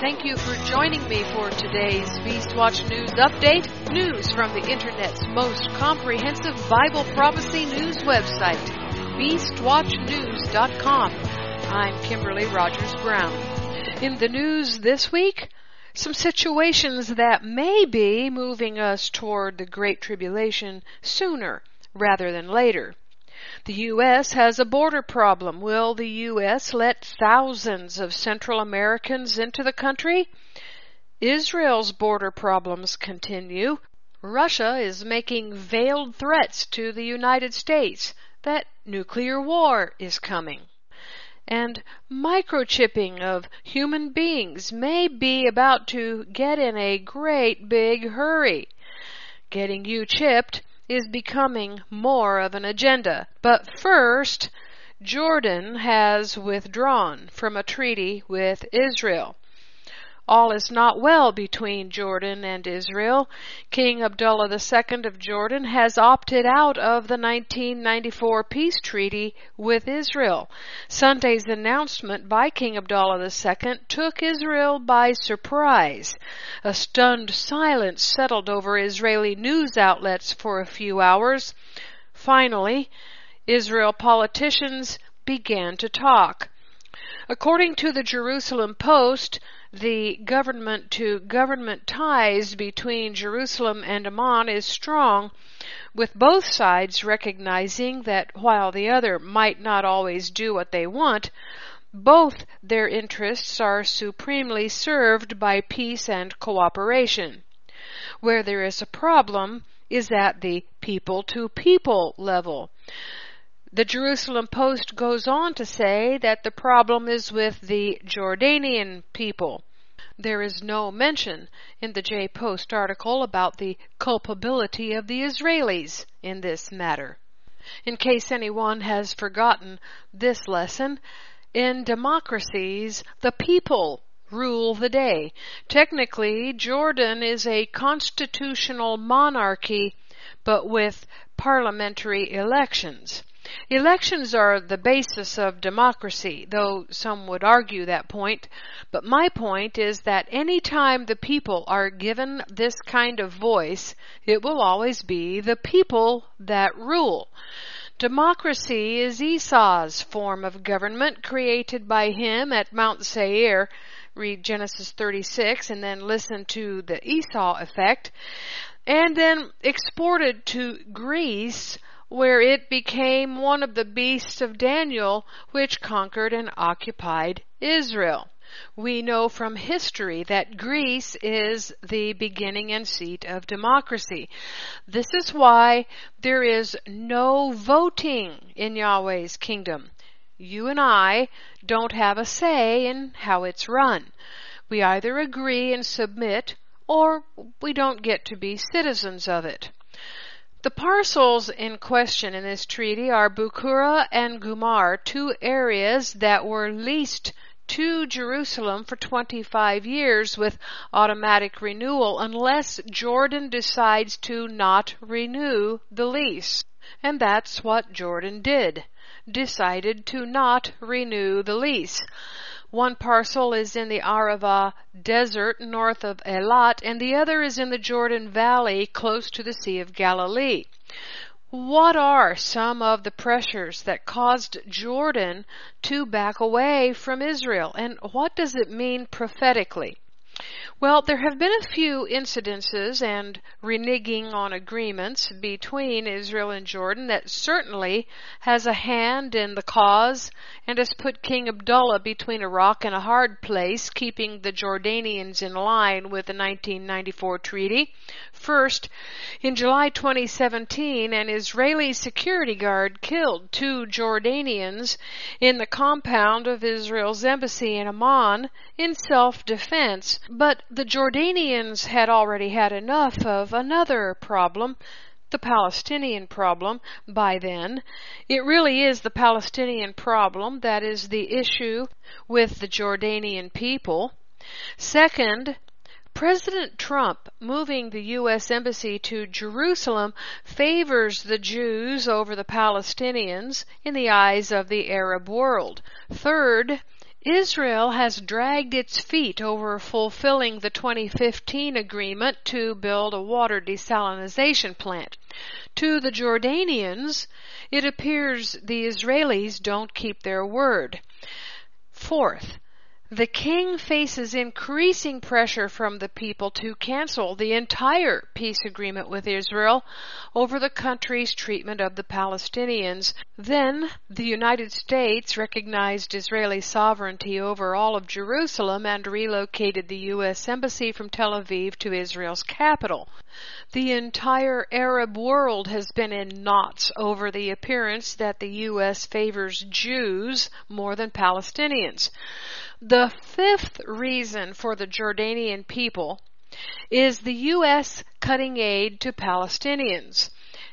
Thank you for joining me for today's Beastwatch News Update. News from the Internet's most comprehensive Bible prophecy news website, BeastWatchNews.com. I'm Kimberly Rogers Brown. In the news this week, some situations that may be moving us toward the Great Tribulation sooner rather than later. The U.S. has a border problem. Will the U.S. let thousands of Central Americans into the country? Israel's border problems continue. Russia is making veiled threats to the United States that nuclear war is coming. And microchipping of human beings may be about to get in a great big hurry. Getting you chipped is becoming more of an agenda. But first, Jordan has withdrawn from a treaty with Israel. All is not well between Jordan and Israel. King Abdullah II of Jordan has opted out of the 1994 peace treaty with Israel. Sunday's announcement by King Abdullah II took Israel by surprise. A stunned silence settled over Israeli news outlets for a few hours. Finally, Israel politicians began to talk. According to the Jerusalem Post, the government to government ties between Jerusalem and Amman is strong, with both sides recognizing that while the other might not always do what they want, both their interests are supremely served by peace and cooperation. Where there is a problem is at the people to people level. The Jerusalem Post goes on to say that the problem is with the Jordanian people. There is no mention in the J Post article about the culpability of the Israelis in this matter. In case anyone has forgotten this lesson, in democracies, the people rule the day. Technically, Jordan is a constitutional monarchy, but with parliamentary elections. Elections are the basis of democracy, though some would argue that point. But my point is that any time the people are given this kind of voice, it will always be the people that rule. Democracy is Esau's form of government created by him at Mount Seir. Read Genesis 36 and then listen to the Esau effect. And then exported to Greece where it became one of the beasts of Daniel which conquered and occupied Israel. We know from history that Greece is the beginning and seat of democracy. This is why there is no voting in Yahweh's kingdom. You and I don't have a say in how it's run. We either agree and submit or we don't get to be citizens of it. The parcels in question in this treaty are Bukura and Gumar, two areas that were leased to Jerusalem for 25 years with automatic renewal unless Jordan decides to not renew the lease. And that's what Jordan did. Decided to not renew the lease. One parcel is in the Arava desert north of Eilat, and the other is in the Jordan Valley close to the Sea of Galilee. What are some of the pressures that caused Jordan to back away from Israel, and what does it mean prophetically? Well, there have been a few incidences and reneging on agreements between Israel and Jordan that certainly has a hand in the cause and has put King Abdullah between a rock and a hard place, keeping the Jordanians in line with the 1994 treaty. First, in July 2017, an Israeli security guard killed two Jordanians in the compound of Israel's embassy in Amman in self-defense, but the Jordanians had already had enough of another problem, the Palestinian problem by then. It really is the Palestinian problem that is the issue with the Jordanian people. Second, President Trump moving the U.S. Embassy to Jerusalem favors the Jews over the Palestinians in the eyes of the Arab world. Third, Israel has dragged its feet over fulfilling the 2015 agreement to build a water desalination plant. To the Jordanians, it appears the Israelis don't keep their word. Fourth, the king faces increasing pressure from the people to cancel the entire peace agreement with Israel over the country's treatment of the Palestinians. Then the United States recognized Israeli sovereignty over all of Jerusalem and relocated the U.S. Embassy from Tel Aviv to Israel's capital. The entire Arab world has been in knots over the appearance that the U.S. favors Jews more than Palestinians. The fifth reason for the Jordanian people is the U.S. cutting aid to Palestinians.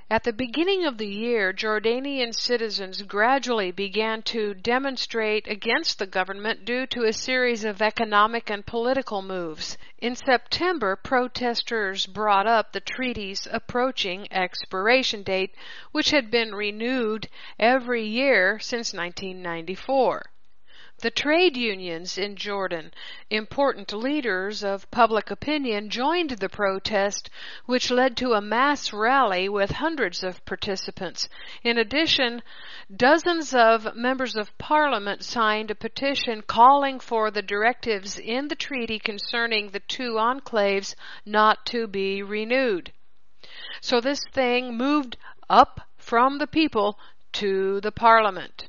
At the beginning of the year, Jordanian citizens gradually began to demonstrate against the government due to a series of economic and political moves. In September, protesters brought up the treaty's approaching expiration date, which had been renewed every year since 1994. The trade unions in Jordan, important leaders of public opinion, joined the protest, which led to a mass rally with hundreds of participants. In addition, dozens of members of parliament signed a petition calling for the directives in the treaty concerning the two enclaves not to be renewed. So this thing moved up from the people to the parliament.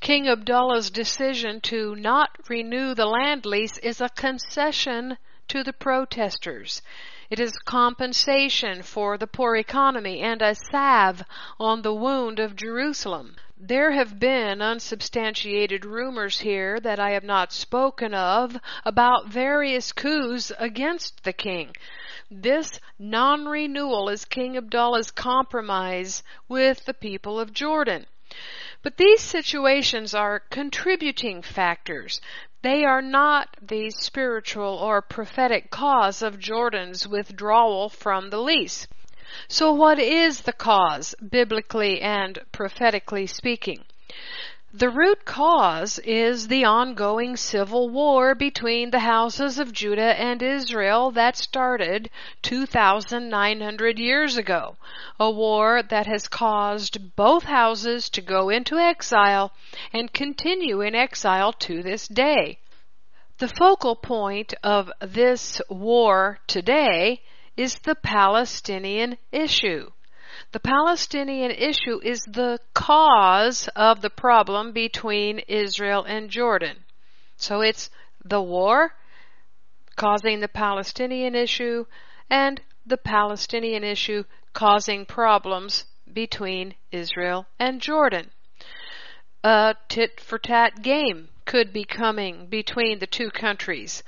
King Abdullah's decision to not renew the land lease is a concession to the protesters. It is compensation for the poor economy and a salve on the wound of Jerusalem. There have been unsubstantiated rumors here that I have not spoken of about various coups against the king. This non-renewal is King Abdullah's compromise with the people of Jordan. But these situations are contributing factors. They are not the spiritual or prophetic cause of Jordan's withdrawal from the lease. So what is the cause, biblically and prophetically speaking? The root cause is the ongoing civil war between the houses of Judah and Israel that started 2,900 years ago. A war that has caused both houses to go into exile and continue in exile to this day. The focal point of this war today is the Palestinian issue. The Palestinian issue is the cause of the problem between Israel and Jordan. So it's the war causing the Palestinian issue and the Palestinian issue causing problems between Israel and Jordan. A tit for tat game could be coming between the two countries.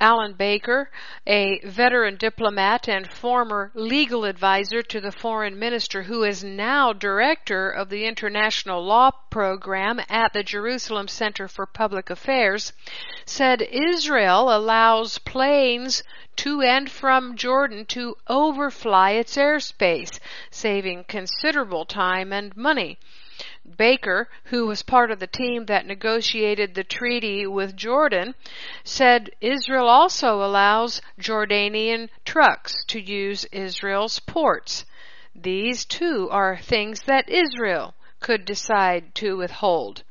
Alan Baker, a veteran diplomat and former legal advisor to the foreign minister who is now director of the international law program at the Jerusalem Center for Public Affairs, said Israel allows planes to and from Jordan to overfly its airspace, saving considerable time and money. Baker, who was part of the team that negotiated the treaty with Jordan, said Israel also allows Jordanian trucks to use Israel's ports. These too are things that Israel could decide to withhold.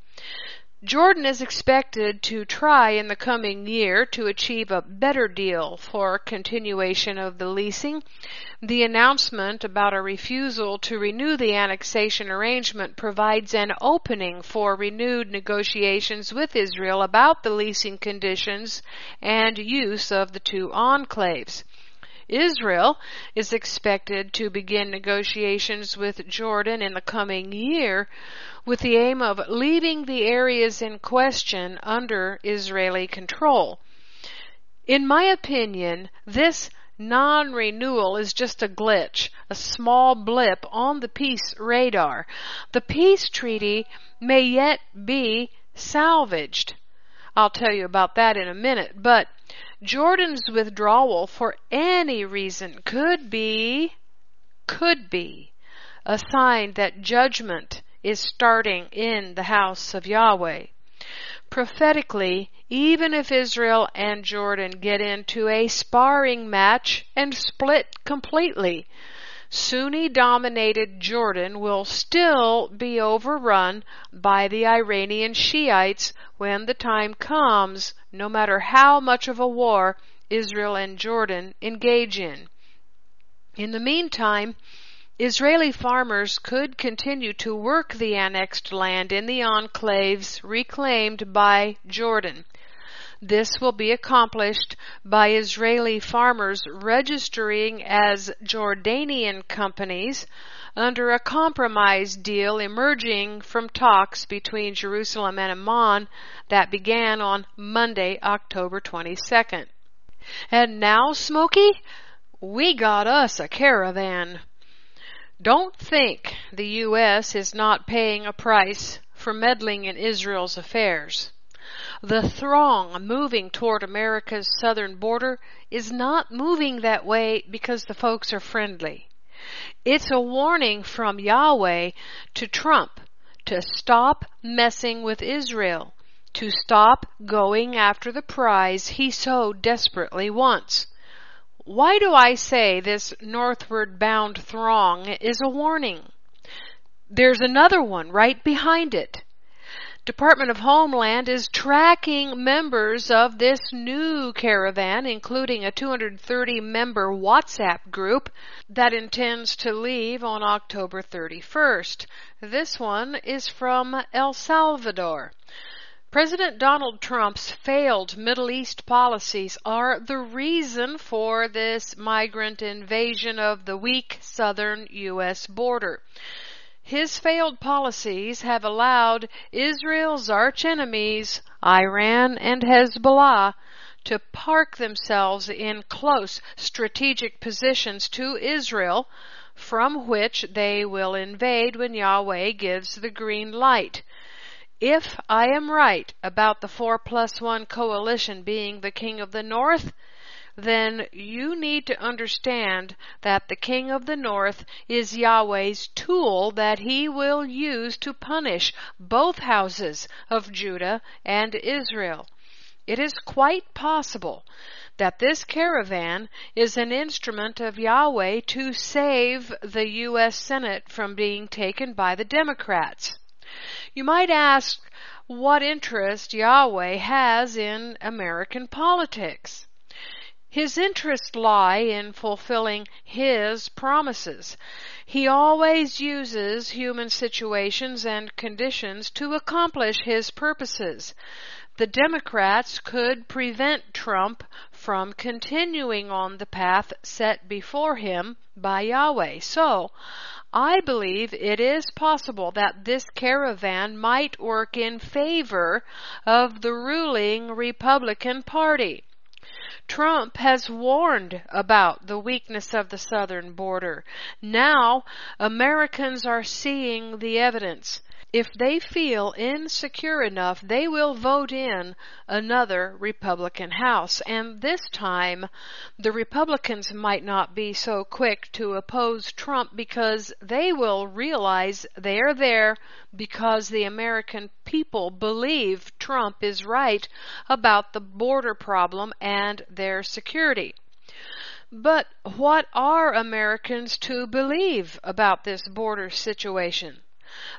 Jordan is expected to try in the coming year to achieve a better deal for continuation of the leasing. The announcement about a refusal to renew the annexation arrangement provides an opening for renewed negotiations with Israel about the leasing conditions and use of the two enclaves. Israel is expected to begin negotiations with Jordan in the coming year with the aim of leaving the areas in question under Israeli control. In my opinion, this non-renewal is just a glitch, a small blip on the peace radar. The peace treaty may yet be salvaged. I'll tell you about that in a minute, but Jordan's withdrawal for any reason could be, could be, a sign that judgment is starting in the house of Yahweh. Prophetically, even if Israel and Jordan get into a sparring match and split completely, Sunni dominated Jordan will still be overrun by the Iranian Shiites when the time comes, no matter how much of a war Israel and Jordan engage in. In the meantime, Israeli farmers could continue to work the annexed land in the enclaves reclaimed by Jordan. This will be accomplished by Israeli farmers registering as Jordanian companies under a compromise deal emerging from talks between Jerusalem and Amman that began on Monday, October 22nd. And now, Smoky, we got us a caravan. Don't think the U.S. is not paying a price for meddling in Israel's affairs. The throng moving toward America's southern border is not moving that way because the folks are friendly. It's a warning from Yahweh to Trump to stop messing with Israel, to stop going after the prize he so desperately wants. Why do I say this northward bound throng is a warning? There's another one right behind it. Department of Homeland is tracking members of this new caravan, including a 230 member WhatsApp group that intends to leave on October 31st. This one is from El Salvador. President Donald Trump's failed Middle East policies are the reason for this migrant invasion of the weak southern U.S. border. His failed policies have allowed Israel's archenemies, Iran and Hezbollah, to park themselves in close strategic positions to Israel, from which they will invade when Yahweh gives the green light. If I am right about the 4 plus 1 coalition being the king of the north, then you need to understand that the king of the north is Yahweh's tool that he will use to punish both houses of Judah and Israel. It is quite possible that this caravan is an instrument of Yahweh to save the U.S. Senate from being taken by the Democrats. You might ask what interest Yahweh has in American politics. His interests lie in fulfilling His promises. He always uses human situations and conditions to accomplish His purposes. The Democrats could prevent Trump from continuing on the path set before him by Yahweh. So, I believe it is possible that this caravan might work in favor of the ruling Republican Party. Trump has warned about the weakness of the southern border. Now, Americans are seeing the evidence. If they feel insecure enough, they will vote in another Republican House. And this time, the Republicans might not be so quick to oppose Trump because they will realize they are there because the American people believe Trump is right about the border problem and their security. But what are Americans to believe about this border situation?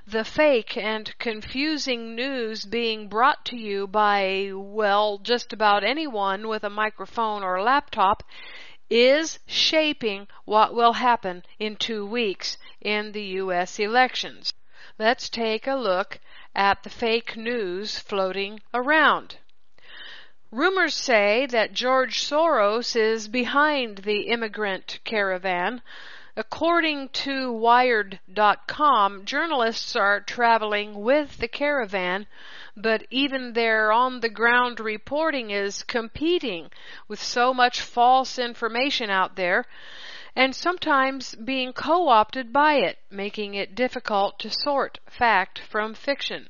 The fake and confusing news being brought to you by, well, just about anyone with a microphone or a laptop is shaping what will happen in two weeks in the U.S. elections. Let's take a look at the fake news floating around. Rumors say that George Soros is behind the immigrant caravan, According to Wired.com, journalists are traveling with the caravan, but even their on the ground reporting is competing with so much false information out there and sometimes being co opted by it, making it difficult to sort fact from fiction.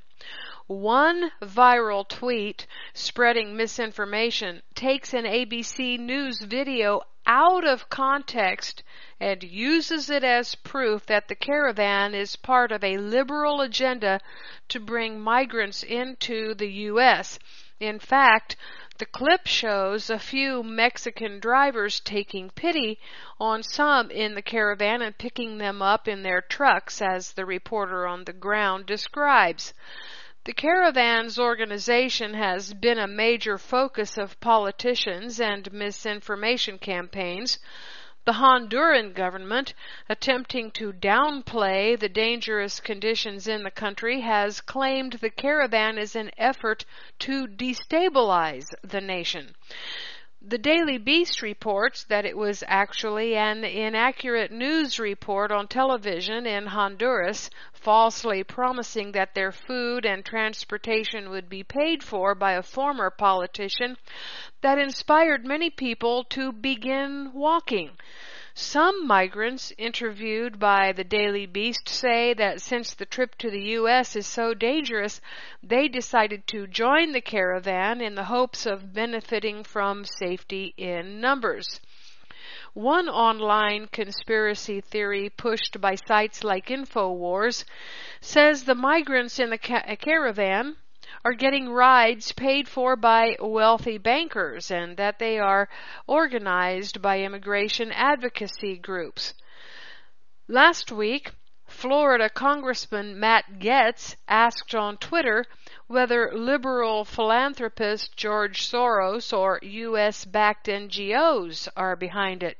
One viral tweet spreading misinformation takes an ABC News video out of context and uses it as proof that the caravan is part of a liberal agenda to bring migrants into the U.S. In fact, the clip shows a few Mexican drivers taking pity on some in the caravan and picking them up in their trucks, as the reporter on the ground describes. The Caravans organization has been a major focus of politicians and misinformation campaigns. The Honduran government, attempting to downplay the dangerous conditions in the country, has claimed the caravan is an effort to destabilize the nation. The Daily Beast reports that it was actually an inaccurate news report on television in Honduras, falsely promising that their food and transportation would be paid for by a former politician, that inspired many people to begin walking. Some migrants interviewed by the Daily Beast say that since the trip to the U.S. is so dangerous, they decided to join the caravan in the hopes of benefiting from safety in numbers. One online conspiracy theory pushed by sites like InfoWars says the migrants in the ca- caravan are getting rides paid for by wealthy bankers and that they are organized by immigration advocacy groups. Last week, Florida Congressman Matt Gaetz asked on Twitter whether liberal philanthropist George Soros or U.S. backed NGOs are behind it.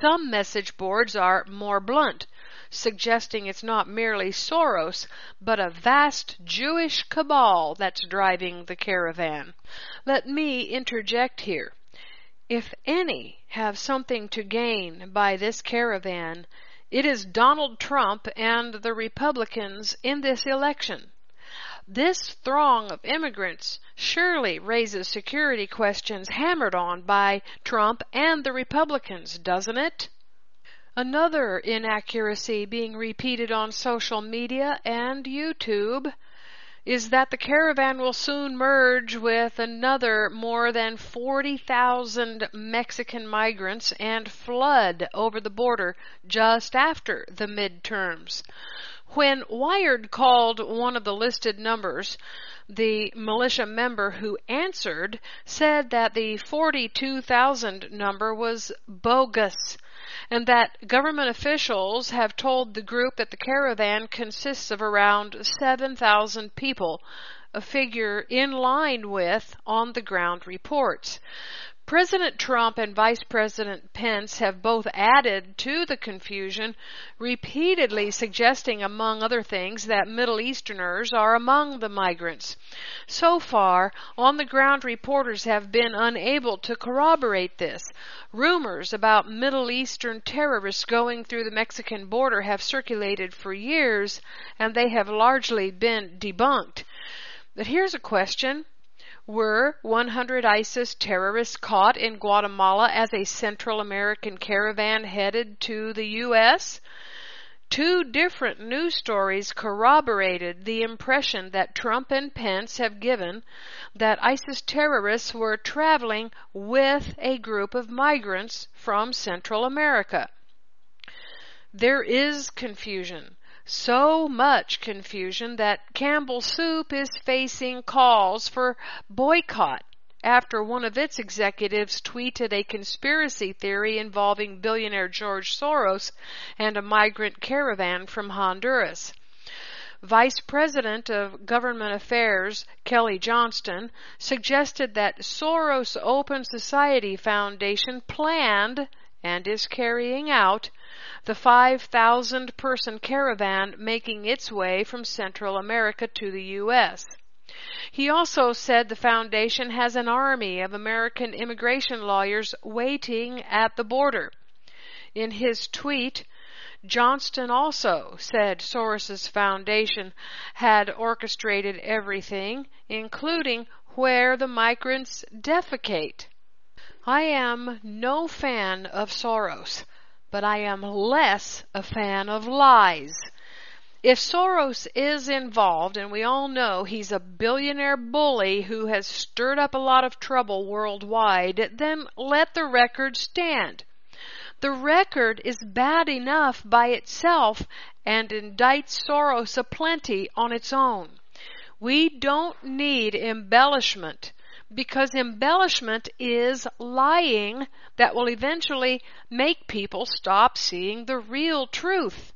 Some message boards are more blunt suggesting it's not merely Soros, but a vast Jewish cabal that's driving the caravan. Let me interject here. If any have something to gain by this caravan, it is Donald Trump and the Republicans in this election. This throng of immigrants surely raises security questions hammered on by Trump and the Republicans, doesn't it? Another inaccuracy being repeated on social media and YouTube is that the caravan will soon merge with another more than 40,000 Mexican migrants and flood over the border just after the midterms. When Wired called one of the listed numbers, the militia member who answered said that the 42,000 number was bogus and that government officials have told the group that the caravan consists of around 7,000 people, a figure in line with on the ground reports. President Trump and Vice President Pence have both added to the confusion, repeatedly suggesting, among other things, that Middle Easterners are among the migrants. So far, on the ground reporters have been unable to corroborate this. Rumors about Middle Eastern terrorists going through the Mexican border have circulated for years, and they have largely been debunked. But here's a question. Were 100 ISIS terrorists caught in Guatemala as a Central American caravan headed to the U.S.? Two different news stories corroborated the impression that Trump and Pence have given that ISIS terrorists were traveling with a group of migrants from Central America. There is confusion so much confusion that Campbell Soup is facing calls for boycott after one of its executives tweeted a conspiracy theory involving billionaire George Soros and a migrant caravan from Honduras. Vice President of Government Affairs Kelly Johnston suggested that Soros Open Society Foundation planned and is carrying out the 5,000 person caravan making its way from Central America to the U.S. He also said the foundation has an army of American immigration lawyers waiting at the border. In his tweet, Johnston also said Soros's foundation had orchestrated everything, including where the migrants defecate. I am no fan of Soros but I am less a fan of lies. If Soros is involved, and we all know he's a billionaire bully who has stirred up a lot of trouble worldwide, then let the record stand. The record is bad enough by itself and indicts Soros aplenty on its own. We don't need embellishment because embellishment is lying that will eventually make people stop seeing the real truth.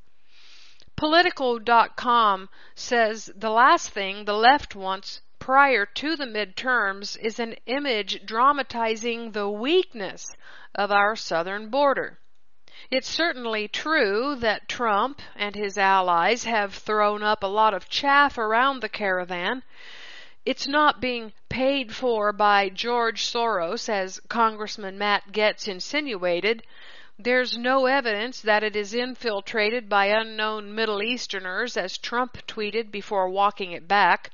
Politico.com says the last thing the left wants prior to the midterms is an image dramatizing the weakness of our southern border. It's certainly true that Trump and his allies have thrown up a lot of chaff around the caravan. It's not being paid for by George Soros, as Congressman Matt Gaetz insinuated. There's no evidence that it is infiltrated by unknown Middle Easterners, as Trump tweeted before walking it back.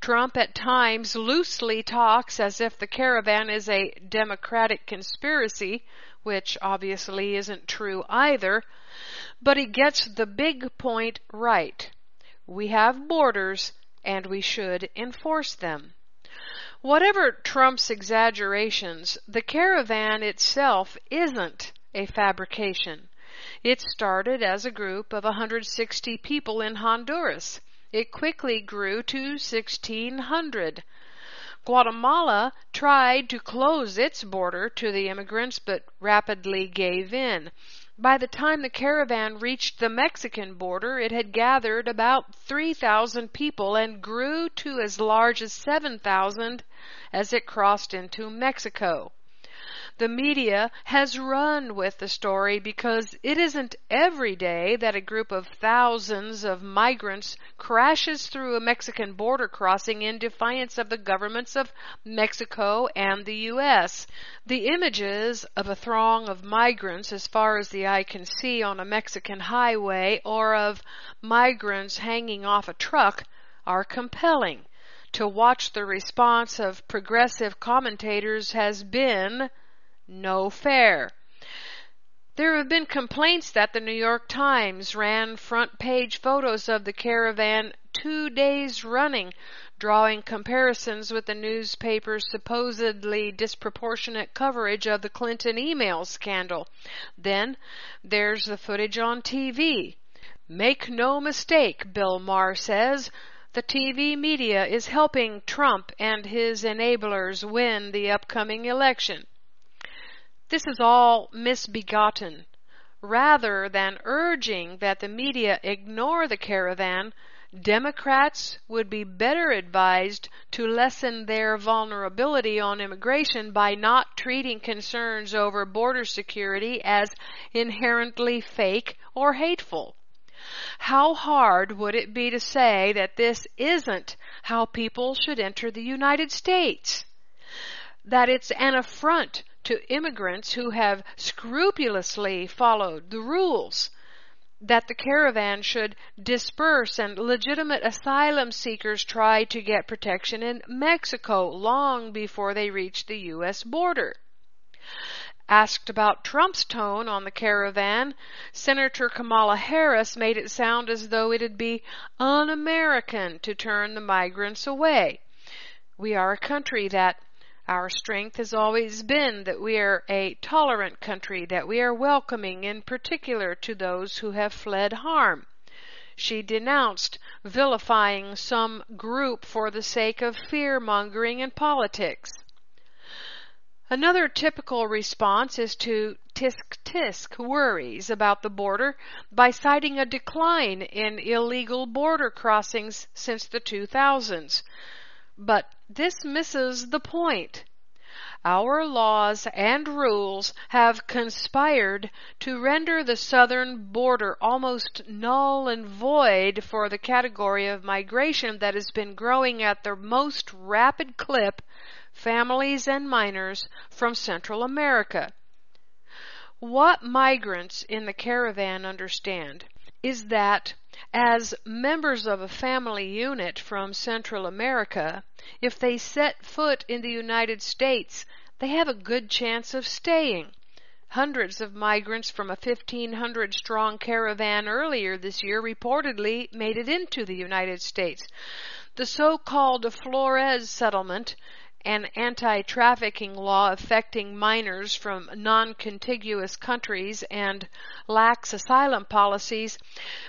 Trump at times loosely talks as if the caravan is a Democratic conspiracy, which obviously isn't true either, but he gets the big point right. We have borders and we should enforce them. Whatever Trump's exaggerations, the caravan itself isn't a fabrication. It started as a group of 160 people in Honduras. It quickly grew to 1,600. Guatemala tried to close its border to the immigrants but rapidly gave in. By the time the caravan reached the Mexican border, it had gathered about 3,000 people and grew to as large as 7,000 as it crossed into Mexico. The media has run with the story because it isn't every day that a group of thousands of migrants crashes through a Mexican border crossing in defiance of the governments of Mexico and the U.S. The images of a throng of migrants as far as the eye can see on a Mexican highway or of migrants hanging off a truck are compelling. To watch the response of progressive commentators has been no fair. There have been complaints that the New York Times ran front page photos of the caravan two days running, drawing comparisons with the newspaper's supposedly disproportionate coverage of the Clinton email scandal. Then there's the footage on TV. Make no mistake, Bill Maher says, the TV media is helping Trump and his enablers win the upcoming election. This is all misbegotten. Rather than urging that the media ignore the caravan, Democrats would be better advised to lessen their vulnerability on immigration by not treating concerns over border security as inherently fake or hateful. How hard would it be to say that this isn't how people should enter the United States? That it's an affront to immigrants who have scrupulously followed the rules that the caravan should disperse and legitimate asylum seekers try to get protection in Mexico long before they reach the U.S. border. Asked about Trump's tone on the caravan, Senator Kamala Harris made it sound as though it'd be un American to turn the migrants away. We are a country that our strength has always been that we are a tolerant country, that we are welcoming in particular to those who have fled harm. She denounced vilifying some group for the sake of fear mongering in politics. Another typical response is to tisk tisk worries about the border by citing a decline in illegal border crossings since the 2000s. But this misses the point. Our laws and rules have conspired to render the southern border almost null and void for the category of migration that has been growing at the most rapid clip families and minors from Central America. What migrants in the caravan understand is that as members of a family unit from Central America, if they set foot in the United States, they have a good chance of staying. Hundreds of migrants from a 1,500 strong caravan earlier this year reportedly made it into the United States. The so-called Flores settlement an anti-trafficking law affecting minors from non-contiguous countries and lax asylum policies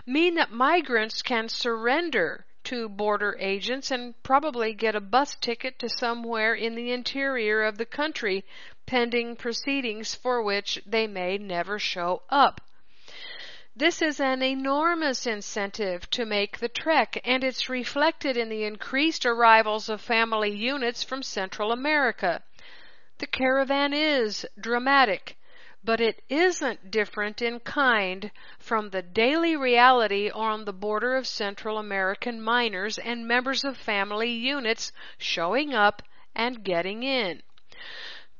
mean that migrants can surrender to border agents and probably get a bus ticket to somewhere in the interior of the country pending proceedings for which they may never show up. This is an enormous incentive to make the trek, and it's reflected in the increased arrivals of family units from Central America. The caravan is dramatic, but it isn't different in kind from the daily reality on the border of Central American minors and members of family units showing up and getting in.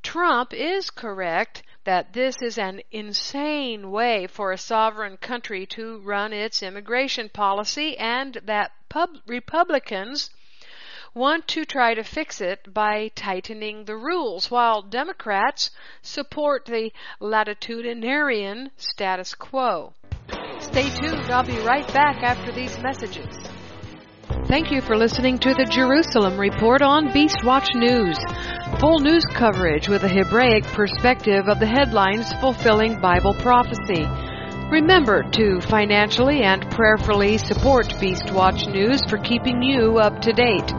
Trump is correct that this is an insane way for a sovereign country to run its immigration policy and that pub- Republicans want to try to fix it by tightening the rules, while Democrats support the latitudinarian status quo. Stay tuned. I'll be right back after these messages. Thank you for listening to the Jerusalem Report on Beastwatch News. Full news coverage with a Hebraic perspective of the headlines fulfilling Bible prophecy. Remember to financially and prayerfully support Beastwatch News for keeping you up to date.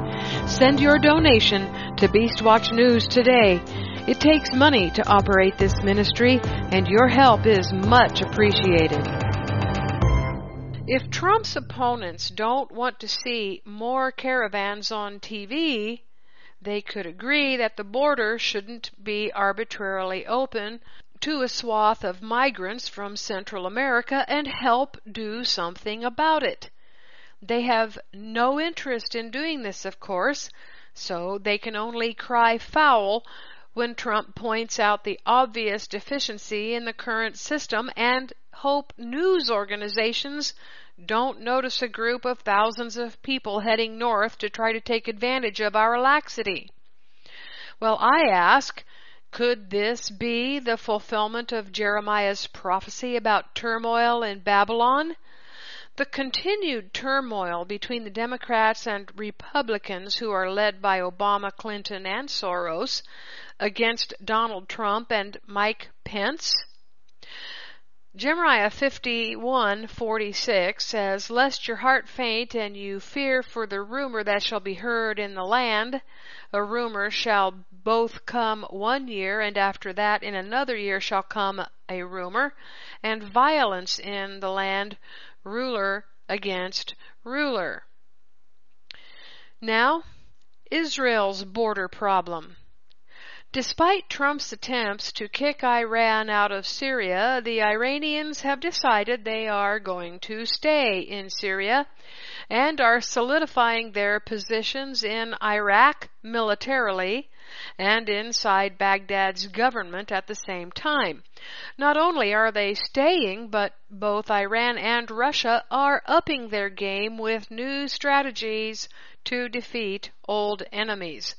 Send your donation to Beastwatch News today. It takes money to operate this ministry, and your help is much appreciated. If Trump's opponents don't want to see more caravans on TV, they could agree that the border shouldn't be arbitrarily open to a swath of migrants from Central America and help do something about it. They have no interest in doing this, of course, so they can only cry foul when Trump points out the obvious deficiency in the current system and hope news organizations don't notice a group of thousands of people heading north to try to take advantage of our laxity. Well, I ask, could this be the fulfillment of Jeremiah's prophecy about turmoil in Babylon? The continued turmoil between the Democrats and Republicans, who are led by Obama, Clinton, and Soros, against Donald Trump and Mike Pence, Jeremiah 51:46 says, "Lest your heart faint and you fear for the rumor that shall be heard in the land, a rumor shall both come one year, and after that in another year shall come a rumor, and violence in the land, ruler against ruler." Now, Israel's border problem. Despite Trump's attempts to kick Iran out of Syria, the Iranians have decided they are going to stay in Syria and are solidifying their positions in Iraq militarily and inside Baghdad's government at the same time. Not only are they staying, but both Iran and Russia are upping their game with new strategies to defeat old enemies.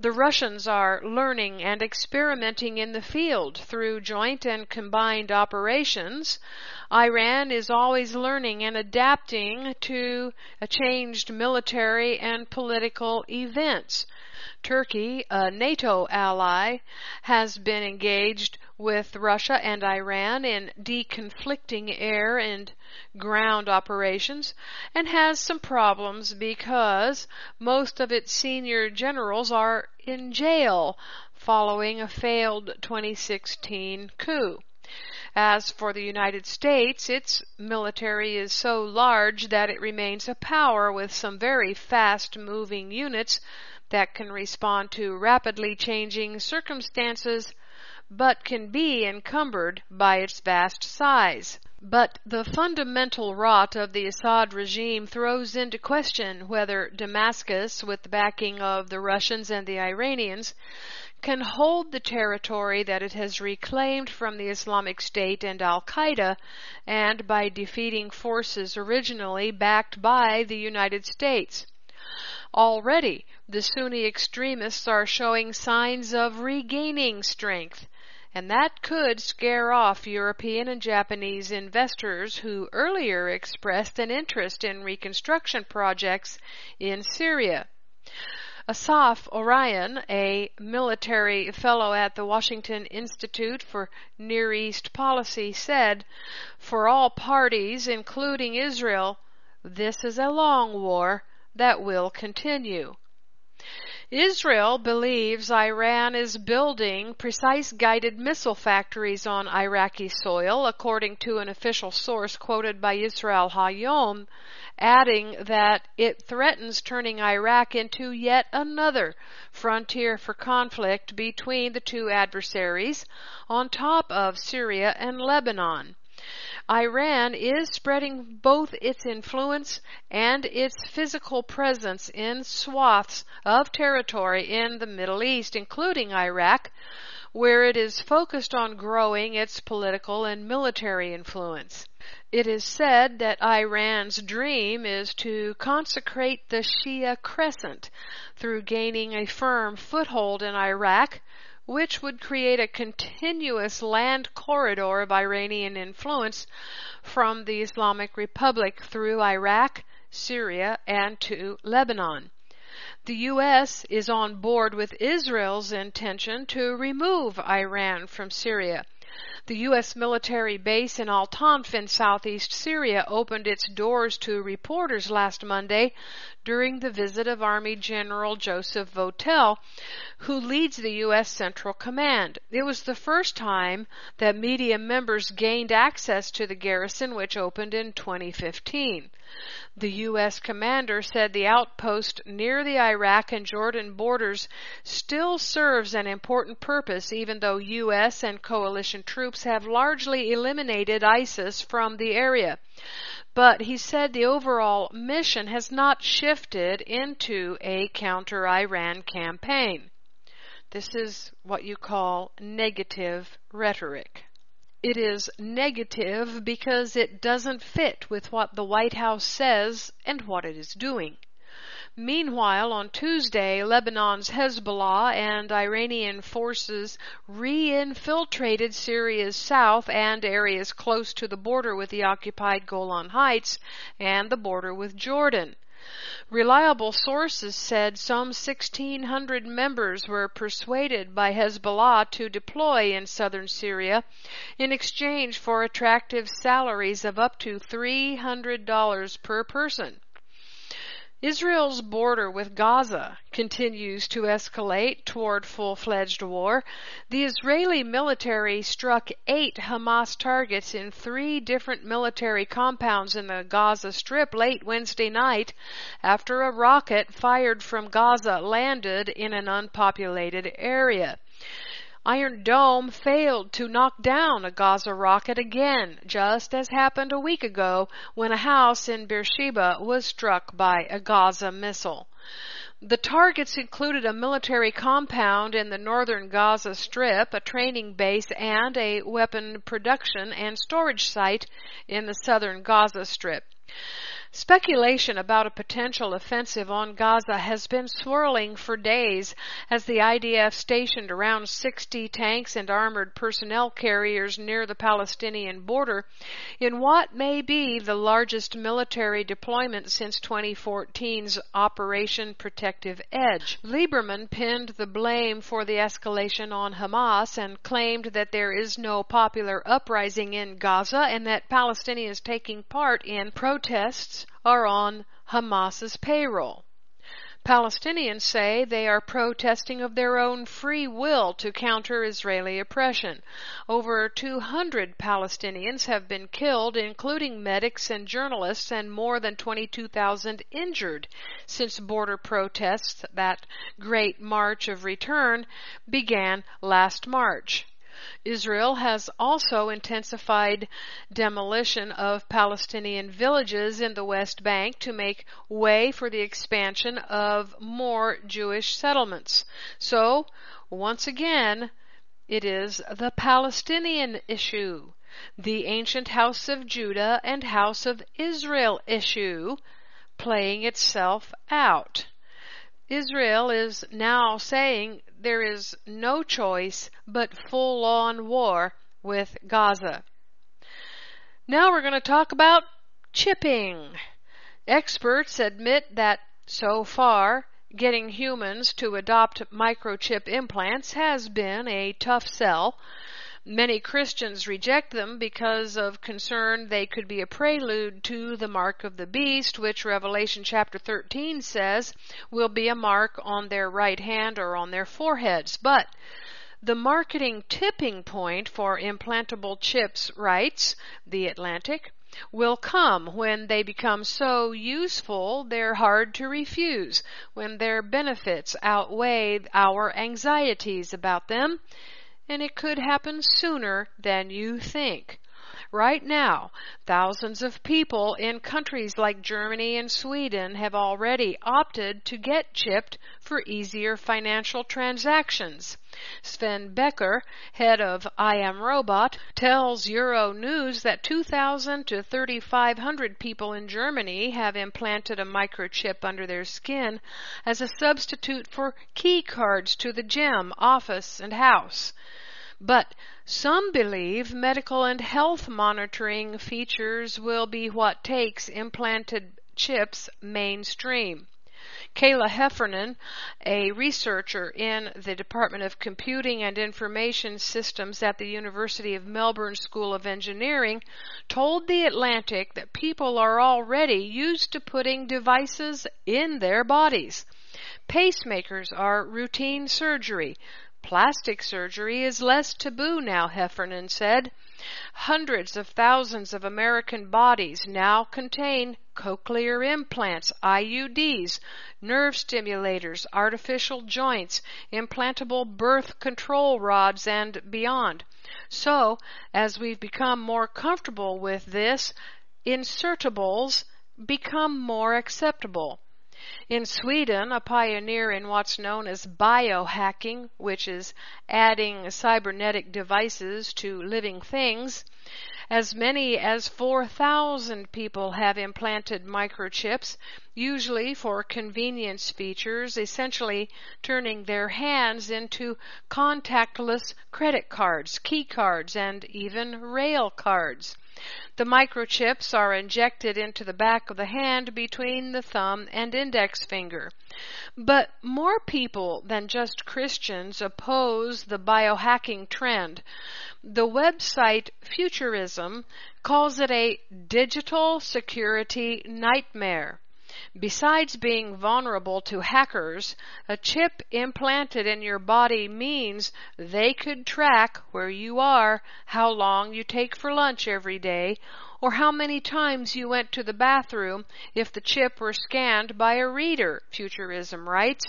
The Russians are learning and experimenting in the field through joint and combined operations. Iran is always learning and adapting to a changed military and political events. Turkey, a NATO ally, has been engaged with Russia and Iran in deconflicting air and ground operations and has some problems because most of its senior generals are in jail following a failed 2016 coup. As for the United States, its military is so large that it remains a power with some very fast moving units that can respond to rapidly changing circumstances but can be encumbered by its vast size. But the fundamental rot of the Assad regime throws into question whether Damascus, with the backing of the Russians and the Iranians, can hold the territory that it has reclaimed from the Islamic State and Al Qaeda, and by defeating forces originally backed by the United States. Already, the Sunni extremists are showing signs of regaining strength, and that could scare off European and Japanese investors who earlier expressed an interest in reconstruction projects in Syria. Assaf Orion, a military fellow at the Washington Institute for Near East Policy, said, For all parties, including Israel, this is a long war that will continue. Israel believes Iran is building precise guided missile factories on Iraqi soil, according to an official source quoted by Israel Hayom, adding that it threatens turning Iraq into yet another frontier for conflict between the two adversaries on top of Syria and Lebanon. Iran is spreading both its influence and its physical presence in swaths of territory in the Middle East, including Iraq, where it is focused on growing its political and military influence. It is said that Iran's dream is to consecrate the Shia crescent through gaining a firm foothold in Iraq which would create a continuous land corridor of Iranian influence from the Islamic Republic through Iraq, Syria, and to Lebanon. The U.S. is on board with Israel's intention to remove Iran from Syria. The U.S. military base in Al Tanf in southeast Syria opened its doors to reporters last Monday during the visit of Army General Joseph Votel, who leads the U.S. Central Command. It was the first time that media members gained access to the garrison, which opened in 2015. The U.S. commander said the outpost near the Iraq and Jordan borders still serves an important purpose, even though U.S. and coalition troops have largely eliminated ISIS from the area. But he said the overall mission has not shifted into a counter Iran campaign. This is what you call negative rhetoric. It is negative because it doesn't fit with what the White House says and what it is doing. Meanwhile, on Tuesday, Lebanon's Hezbollah and Iranian forces re-infiltrated Syria's south and areas close to the border with the occupied Golan Heights and the border with Jordan. Reliable sources said some 1,600 members were persuaded by Hezbollah to deploy in southern Syria in exchange for attractive salaries of up to $300 per person. Israel's border with Gaza continues to escalate toward full-fledged war. The Israeli military struck eight Hamas targets in three different military compounds in the Gaza Strip late Wednesday night after a rocket fired from Gaza landed in an unpopulated area. Iron Dome failed to knock down a Gaza rocket again, just as happened a week ago when a house in Beersheba was struck by a Gaza missile. The targets included a military compound in the northern Gaza Strip, a training base, and a weapon production and storage site in the southern Gaza Strip. Speculation about a potential offensive on Gaza has been swirling for days as the IDF stationed around 60 tanks and armored personnel carriers near the Palestinian border in what may be the largest military deployment since 2014's Operation Protective Edge. Lieberman pinned the blame for the escalation on Hamas and claimed that there is no popular uprising in Gaza and that Palestinians taking part in protests are on Hamas's payroll. Palestinians say they are protesting of their own free will to counter Israeli oppression. Over 200 Palestinians have been killed, including medics and journalists, and more than 22,000 injured since border protests, that Great March of Return, began last March. Israel has also intensified demolition of Palestinian villages in the West Bank to make way for the expansion of more Jewish settlements. So, once again, it is the Palestinian issue, the ancient House of Judah and House of Israel issue playing itself out. Israel is now saying there is no choice but full on war with Gaza. Now we're going to talk about chipping. Experts admit that so far, getting humans to adopt microchip implants has been a tough sell. Many Christians reject them because of concern they could be a prelude to the mark of the beast, which Revelation chapter 13 says will be a mark on their right hand or on their foreheads. But the marketing tipping point for implantable chips, writes The Atlantic, will come when they become so useful they're hard to refuse, when their benefits outweigh our anxieties about them and it could happen sooner than you think. Right now, thousands of people in countries like Germany and Sweden have already opted to get chipped for easier financial transactions. Sven Becker, head of I Am Robot, tells Euronews that 2,000 to 3,500 people in Germany have implanted a microchip under their skin as a substitute for key cards to the gym, office, and house. But some believe medical and health monitoring features will be what takes implanted chips mainstream. Kayla Heffernan, a researcher in the Department of Computing and Information Systems at the University of Melbourne School of Engineering, told The Atlantic that people are already used to putting devices in their bodies. Pacemakers are routine surgery. Plastic surgery is less taboo now, Heffernan said. Hundreds of thousands of American bodies now contain cochlear implants, IUDs, nerve stimulators, artificial joints, implantable birth control rods, and beyond. So, as we've become more comfortable with this, insertables become more acceptable. In Sweden, a pioneer in what's known as biohacking, which is adding cybernetic devices to living things, as many as 4,000 people have implanted microchips, usually for convenience features, essentially turning their hands into contactless credit cards, key cards, and even rail cards. The microchips are injected into the back of the hand between the thumb and index finger. But more people than just Christians oppose the biohacking trend. The website Futurism calls it a digital security nightmare. Besides being vulnerable to hackers, a chip implanted in your body means they could track where you are, how long you take for lunch every day, or how many times you went to the bathroom if the chip were scanned by a reader, Futurism writes.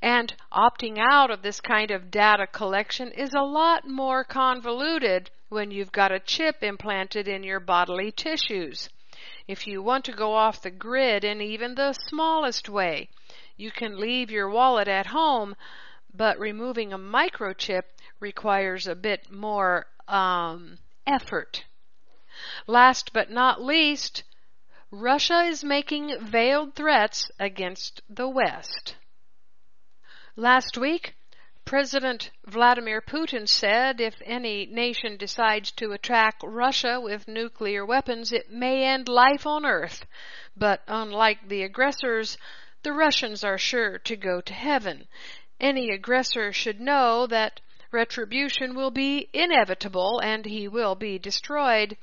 And opting out of this kind of data collection is a lot more convoluted when you've got a chip implanted in your bodily tissues. If you want to go off the grid in even the smallest way, you can leave your wallet at home, but removing a microchip requires a bit more um, effort. Last but not least, Russia is making veiled threats against the West. Last week, President Vladimir Putin said if any nation decides to attack Russia with nuclear weapons, it may end life on Earth. But unlike the aggressors, the Russians are sure to go to heaven. Any aggressor should know that retribution will be inevitable and he will be destroyed.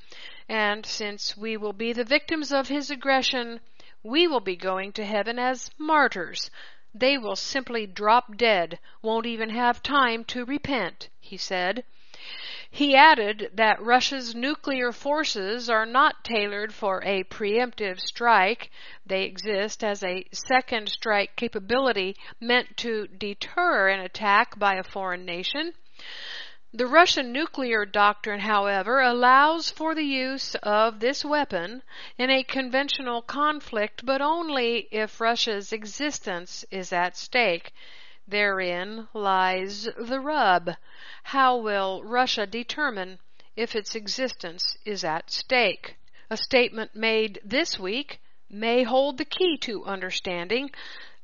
And since we will be the victims of his aggression, we will be going to heaven as martyrs, they will simply drop dead, won't even have time to repent, he said. He added that Russia's nuclear forces are not tailored for a preemptive strike. They exist as a second strike capability meant to deter an attack by a foreign nation. The Russian nuclear doctrine, however, allows for the use of this weapon in a conventional conflict, but only if Russia's existence is at stake. Therein lies the rub. How will Russia determine if its existence is at stake? A statement made this week may hold the key to understanding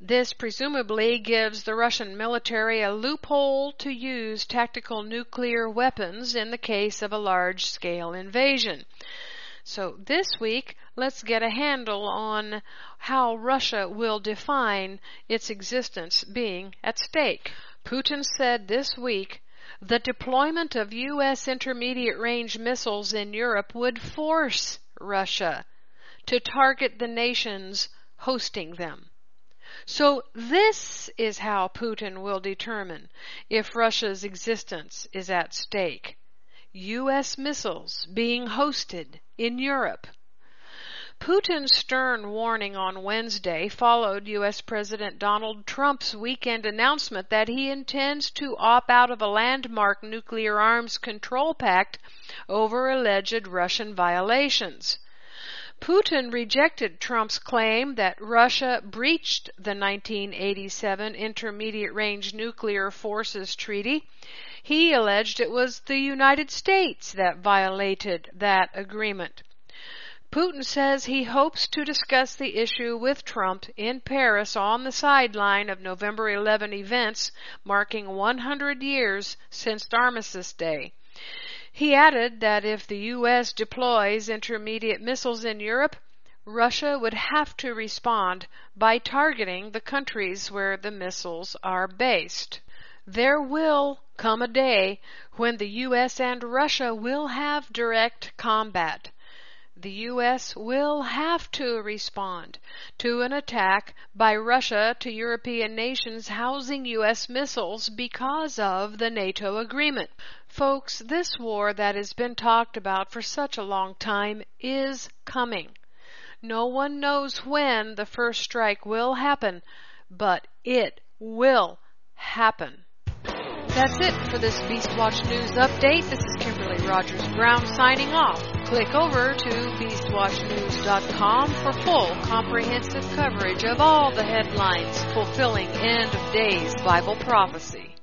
This presumably gives the Russian military a loophole to use tactical nuclear weapons in the case of a large scale invasion. So this week, let's get a handle on how Russia will define its existence being at stake. Putin said this week the deployment of U.S. intermediate range missiles in Europe would force Russia to target the nations hosting them. So this is how Putin will determine if Russia's existence is at stake. U.S. missiles being hosted in Europe. Putin's stern warning on Wednesday followed U.S. President Donald Trump's weekend announcement that he intends to opt out of a landmark nuclear arms control pact over alleged Russian violations. Putin rejected Trump's claim that Russia breached the 1987 Intermediate Range Nuclear Forces Treaty. He alleged it was the United States that violated that agreement. Putin says he hopes to discuss the issue with Trump in Paris on the sideline of November 11 events marking 100 years since Armistice Day. He added that if the U.S. deploys intermediate missiles in Europe, Russia would have to respond by targeting the countries where the missiles are based. There will come a day when the U.S. and Russia will have direct combat the U.S. will have to respond to an attack by Russia to European nations housing U.S. missiles because of the NATO agreement. Folks, this war that has been talked about for such a long time is coming. No one knows when the first strike will happen, but it will happen. That's it for this Beastwatch News update. This is Kimberly Rogers Brown signing off. Click over to beastwatchnews.com for full comprehensive coverage of all the headlines fulfilling end of days Bible prophecy.